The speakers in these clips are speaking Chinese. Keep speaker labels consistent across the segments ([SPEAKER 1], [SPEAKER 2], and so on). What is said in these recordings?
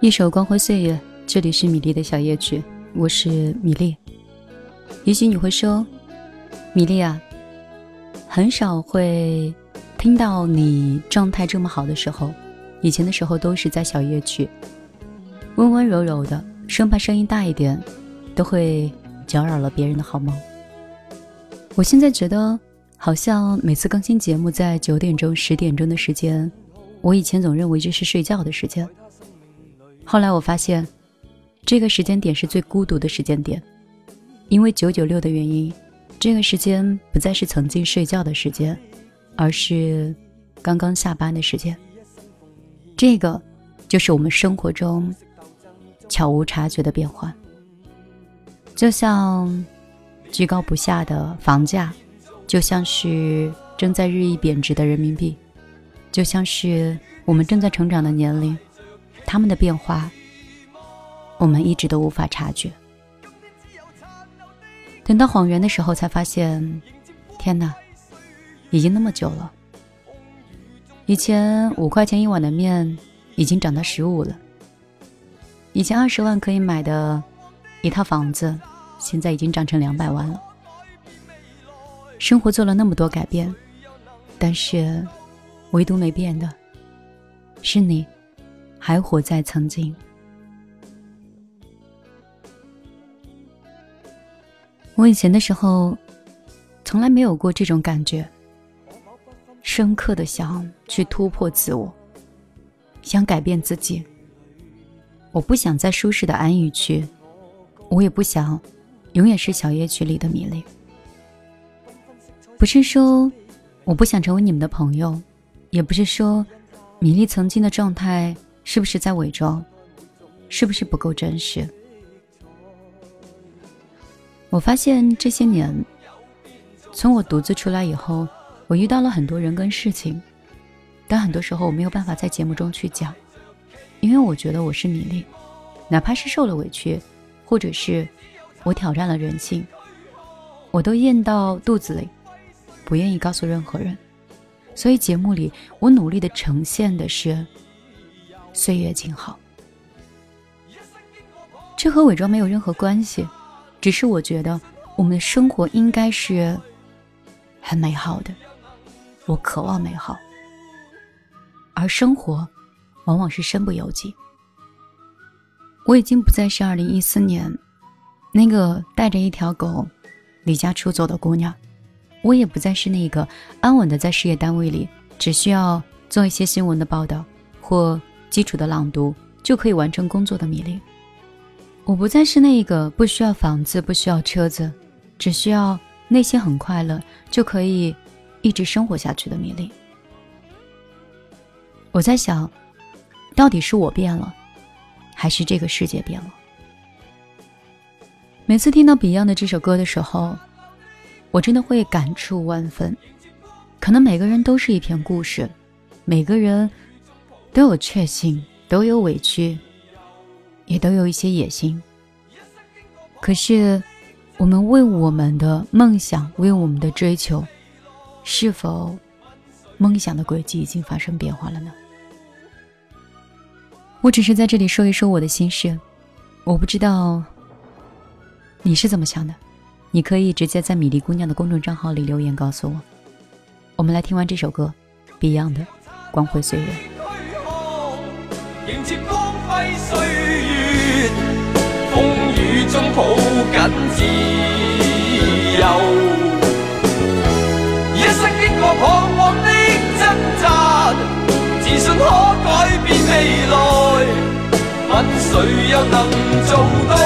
[SPEAKER 1] 一首光辉岁月，这里是米粒的小夜曲，我是米粒。也许你会说，米粒啊，很少会听到你状态这么好的时候。以前的时候都是在小夜曲，温温柔柔的，生怕声音大一点，都会搅扰了别人的好梦。我现在觉得，好像每次更新节目在九点钟、十点钟的时间，我以前总认为这是睡觉的时间。后来我发现，这个时间点是最孤独的时间点，因为九九六的原因，这个时间不再是曾经睡觉的时间，而是刚刚下班的时间。这个，就是我们生活中悄无察觉的变化，就像居高不下的房价，就像是正在日益贬值的人民币，就像是我们正在成长的年龄，他们的变化，我们一直都无法察觉。等到恍然的时候，才发现，天哪，已经那么久了。以前五块钱一碗的面，已经涨到十五了。以前二十万可以买的一套房子，现在已经涨成两百万了。生活做了那么多改变，但是唯独没变的，是你，还活在曾经。我以前的时候，从来没有过这种感觉。深刻的想去突破自我，想改变自己。我不想在舒适的安逸区，我也不想永远是小夜曲里的米粒。不是说我不想成为你们的朋友，也不是说米粒曾经的状态是不是在伪装，是不是不够真实。我发现这些年，从我独自出来以后。我遇到了很多人跟事情，但很多时候我没有办法在节目中去讲，因为我觉得我是米粒，哪怕是受了委屈，或者是我挑战了人性，我都咽到肚子里，不愿意告诉任何人。所以节目里我努力的呈现的是岁月静好，这和伪装没有任何关系，只是我觉得我们的生活应该是很美好的。我渴望美好，而生活往往是身不由己。我已经不再是二零一四年那个带着一条狗离家出走的姑娘，我也不再是那个安稳的在事业单位里只需要做一些新闻的报道或基础的朗读就可以完成工作的米粒。我不再是那个不需要房子、不需要车子，只需要内心很快乐就可以。一直生活下去的米粒，我在想，到底是我变了，还是这个世界变了？每次听到 Beyond 的这首歌的时候，我真的会感触万分。可能每个人都是一篇故事，每个人都有确信，都有委屈，也都有一些野心。可是，我们为我们的梦想，为我们的追求。是否梦想的轨迹已经发生变化了呢？我只是在这里说一说我的心事，我不知道你是怎么想的。你可以直接在米粒姑娘的公众账号里留言告诉我。我们来听完这首歌，Beyond 的《光辉岁月》。迎接光辉岁月，风雨中抱紧自由。过彷徨的挣扎，自信可改变未来，问谁又能做到？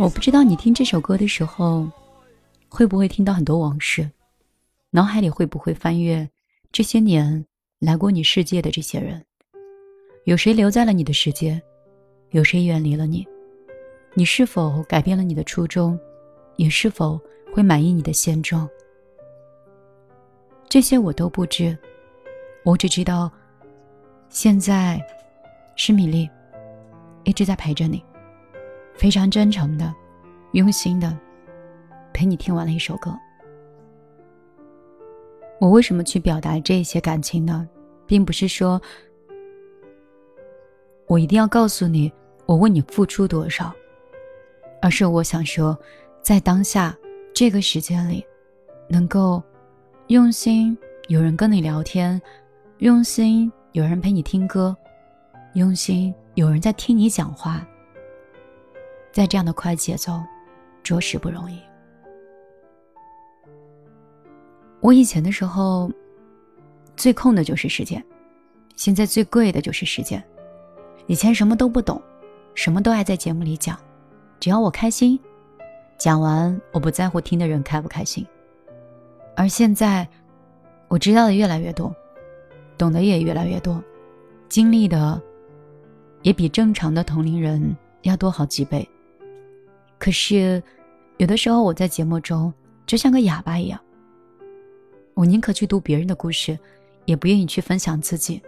[SPEAKER 1] 我不知道你听这首歌的时候，会不会听到很多往事，脑海里会不会翻阅这些年来过你世界的这些人，有谁留在了你的世界？有谁远离了你？你是否改变了你的初衷？也是否会满意你的现状？这些我都不知，我只知道，现在是米粒一直在陪着你，非常真诚的、用心的陪你听完了一首歌。我为什么去表达这些感情呢？并不是说我一定要告诉你我为你付出多少，而是我想说，在当下这个时间里，能够用心有人跟你聊天，用心有人陪你听歌，用心有人在听你讲话，在这样的快节奏，着实不容易。我以前的时候，最空的就是时间，现在最贵的就是时间。以前什么都不懂，什么都爱在节目里讲，只要我开心，讲完我不在乎听的人开不开心。而现在，我知道的越来越多，懂得也越来越多，经历的也比正常的同龄人要多好几倍。可是，有的时候我在节目中就像个哑巴一样。我宁可去读别人的故事，也不愿意去分享自己。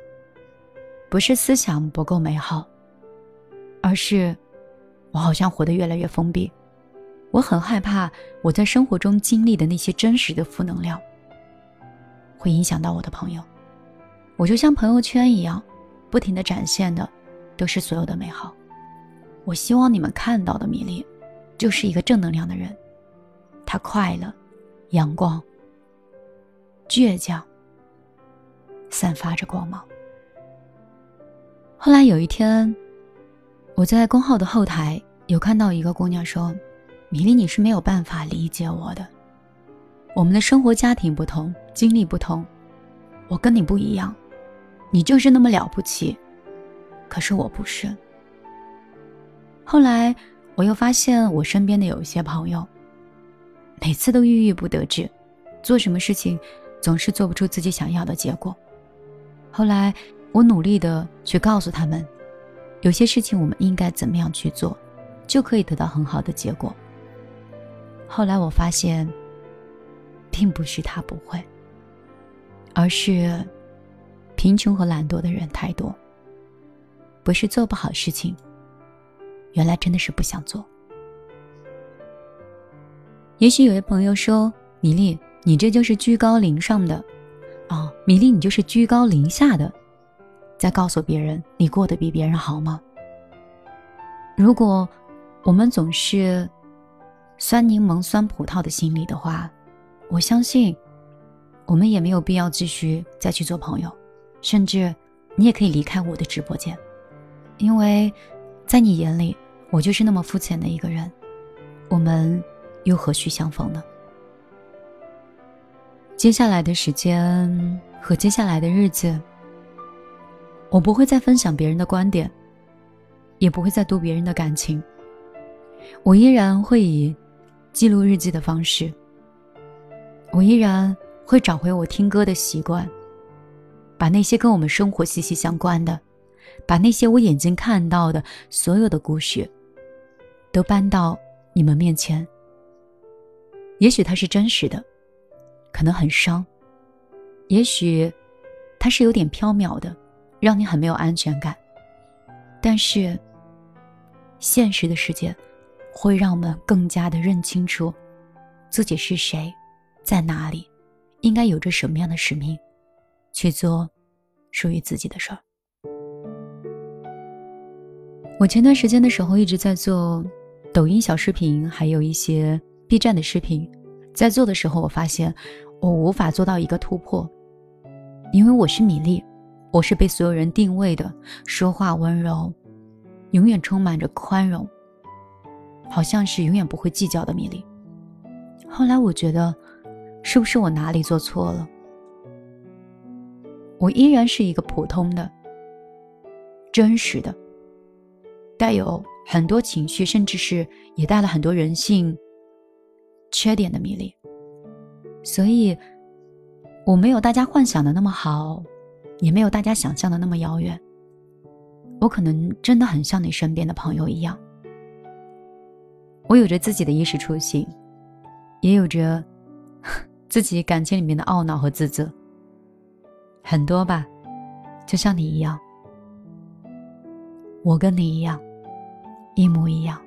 [SPEAKER 1] 不是思想不够美好，而是我好像活得越来越封闭。我很害怕我在生活中经历的那些真实的负能量，会影响到我的朋友。我就像朋友圈一样，不停的展现的都是所有的美好。我希望你们看到的米粒，就是一个正能量的人，他快乐，阳光。倔强，散发着光芒。后来有一天，我在公号的后台有看到一个姑娘说：“米粒，你是没有办法理解我的。我们的生活家庭不同，经历不同，我跟你不一样，你就是那么了不起，可是我不是。”后来我又发现，我身边的有一些朋友，每次都郁郁不得志，做什么事情。总是做不出自己想要的结果。后来，我努力的去告诉他们，有些事情我们应该怎么样去做，就可以得到很好的结果。后来我发现，并不是他不会，而是贫穷和懒惰的人太多。不是做不好事情，原来真的是不想做。也许有些朋友说，米粒。你这就是居高临上的，哦，米粒，你就是居高临下的，在告诉别人你过得比别人好吗？如果我们总是酸柠檬酸葡萄的心理的话，我相信我们也没有必要继续再去做朋友，甚至你也可以离开我的直播间，因为在你眼里我就是那么肤浅的一个人，我们又何须相逢呢？接下来的时间和接下来的日子，我不会再分享别人的观点，也不会再读别人的感情。我依然会以记录日记的方式，我依然会找回我听歌的习惯，把那些跟我们生活息息相关的，把那些我眼睛看到的所有的故事，都搬到你们面前。也许它是真实的。可能很伤，也许它是有点飘渺的，让你很没有安全感。但是，现实的世界会让我们更加的认清楚自己是谁，在哪里，应该有着什么样的使命，去做属于自己的事儿。我前段时间的时候一直在做抖音小视频，还有一些 B 站的视频。在做的时候，我发现我无法做到一个突破，因为我是米粒，我是被所有人定位的，说话温柔，永远充满着宽容，好像是永远不会计较的米粒。后来我觉得，是不是我哪里做错了？我依然是一个普通的、真实的、带有很多情绪，甚至是也带了很多人性。缺点的米粒，所以我没有大家幻想的那么好，也没有大家想象的那么遥远。我可能真的很像你身边的朋友一样，我有着自己的衣食住行，也有着自己感情里面的懊恼和自责，很多吧，就像你一样，我跟你一样，一模一样。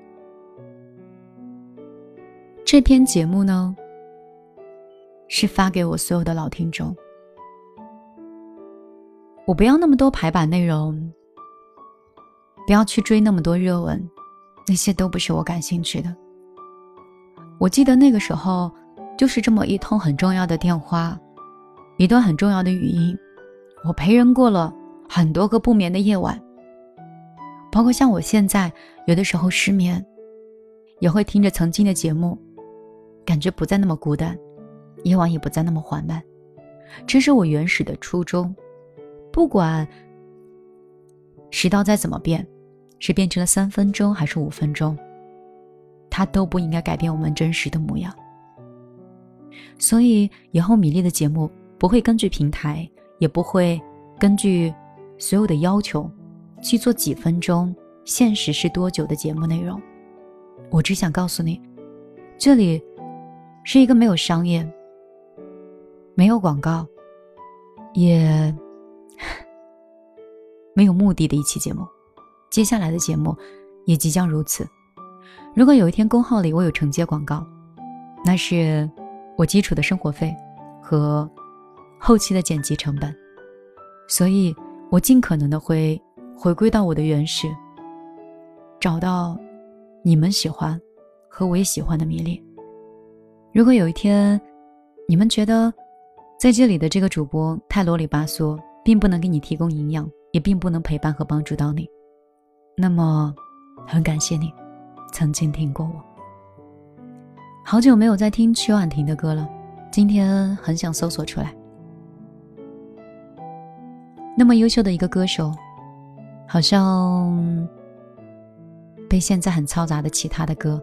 [SPEAKER 1] 这篇节目呢，是发给我所有的老听众。我不要那么多排版内容，不要去追那么多热文，那些都不是我感兴趣的。我记得那个时候，就是这么一通很重要的电话，一段很重要的语音，我陪人过了很多个不眠的夜晚。包括像我现在，有的时候失眠，也会听着曾经的节目，感觉不再那么孤单，夜晚也不再那么缓慢。这是我原始的初衷。不管时道再怎么变，是变成了三分钟还是五分钟，它都不应该改变我们真实的模样。所以以后米粒的节目不会根据平台，也不会根据所有的要求去做几分钟、现实是多久的节目内容。我只想告诉你，这里是一个没有商业、没有广告，也。没有目的的一期节目，接下来的节目也即将如此。如果有一天公号里我有承接广告，那是我基础的生活费和后期的剪辑成本，所以我尽可能的会回归到我的原始，找到你们喜欢和我也喜欢的迷恋。如果有一天你们觉得在这里的这个主播太啰里吧嗦，并不能给你提供营养。也并不能陪伴和帮助到你，那么，很感谢你，曾经听过我。好久没有再听曲婉婷的歌了，今天很想搜索出来。那么优秀的一个歌手，好像被现在很嘈杂的其他的歌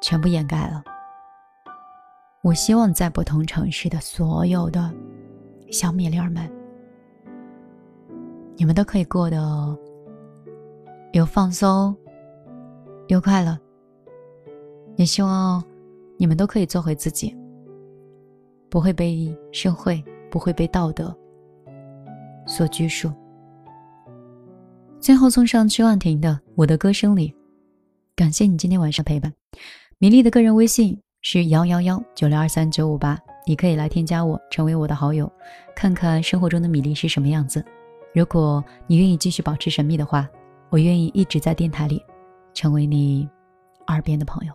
[SPEAKER 1] 全部掩盖了。我希望在不同城市的所有的小米粒儿们。你们都可以过得有放松，又快乐。也希望你们都可以做回自己，不会被社会、不会被道德所拘束。最后送上曲婉婷的《我的歌声里》，感谢你今天晚上陪伴。米粒的个人微信是幺幺幺九六二三九五八，你可以来添加我，成为我的好友，看看生活中的米粒是什么样子。如果你愿意继续保持神秘的话，我愿意一直在电台里，成为你耳边的朋友。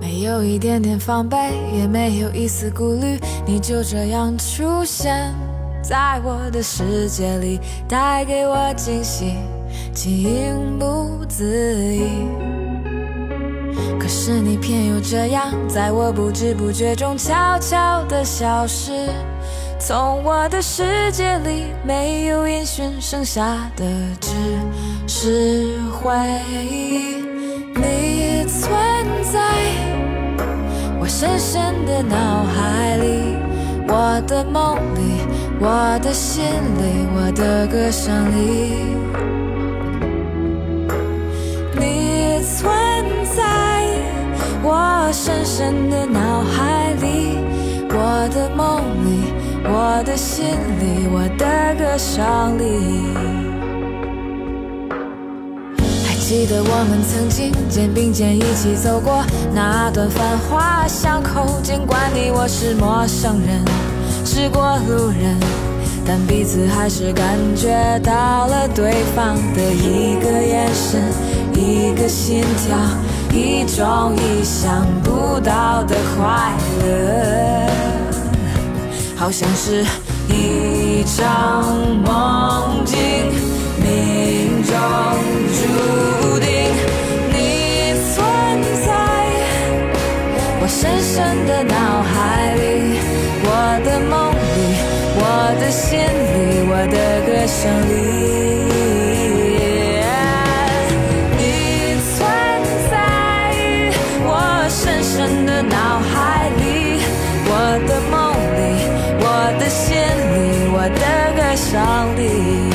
[SPEAKER 2] 没有一点点防备，也没有一丝顾虑，你就这样出现在我的世界里，带给我惊喜，情不自已。可是你偏又这样，在我不知不觉中悄悄地消失。从我的世界里没有音讯，剩下的只是回忆。你存在我深深的脑海里，我的梦里，我的心里，我的歌声里。你存在我深深的脑海里，我的梦里。我的心里，我的歌声里，还记得我们曾经肩并肩一起走过那段繁华巷口。尽管你我是陌生人，是过路人，但彼此还是感觉到了对方的一个眼神，一个心跳，一种意想不到的快乐。好像是一场梦境，命中注定你存在我深深的脑海里，我的梦里，我的心里，我的歌声里。Sao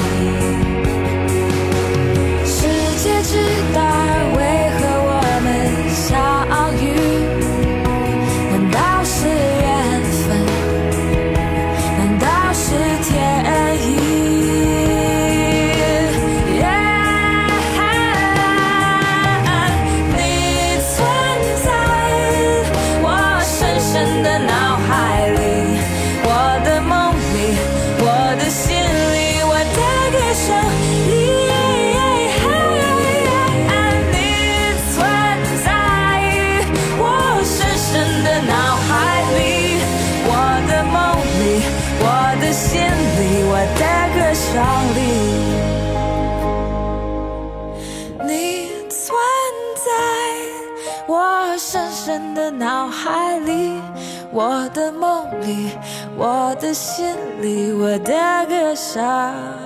[SPEAKER 2] 脑海里我的梦里我的心里我的歌声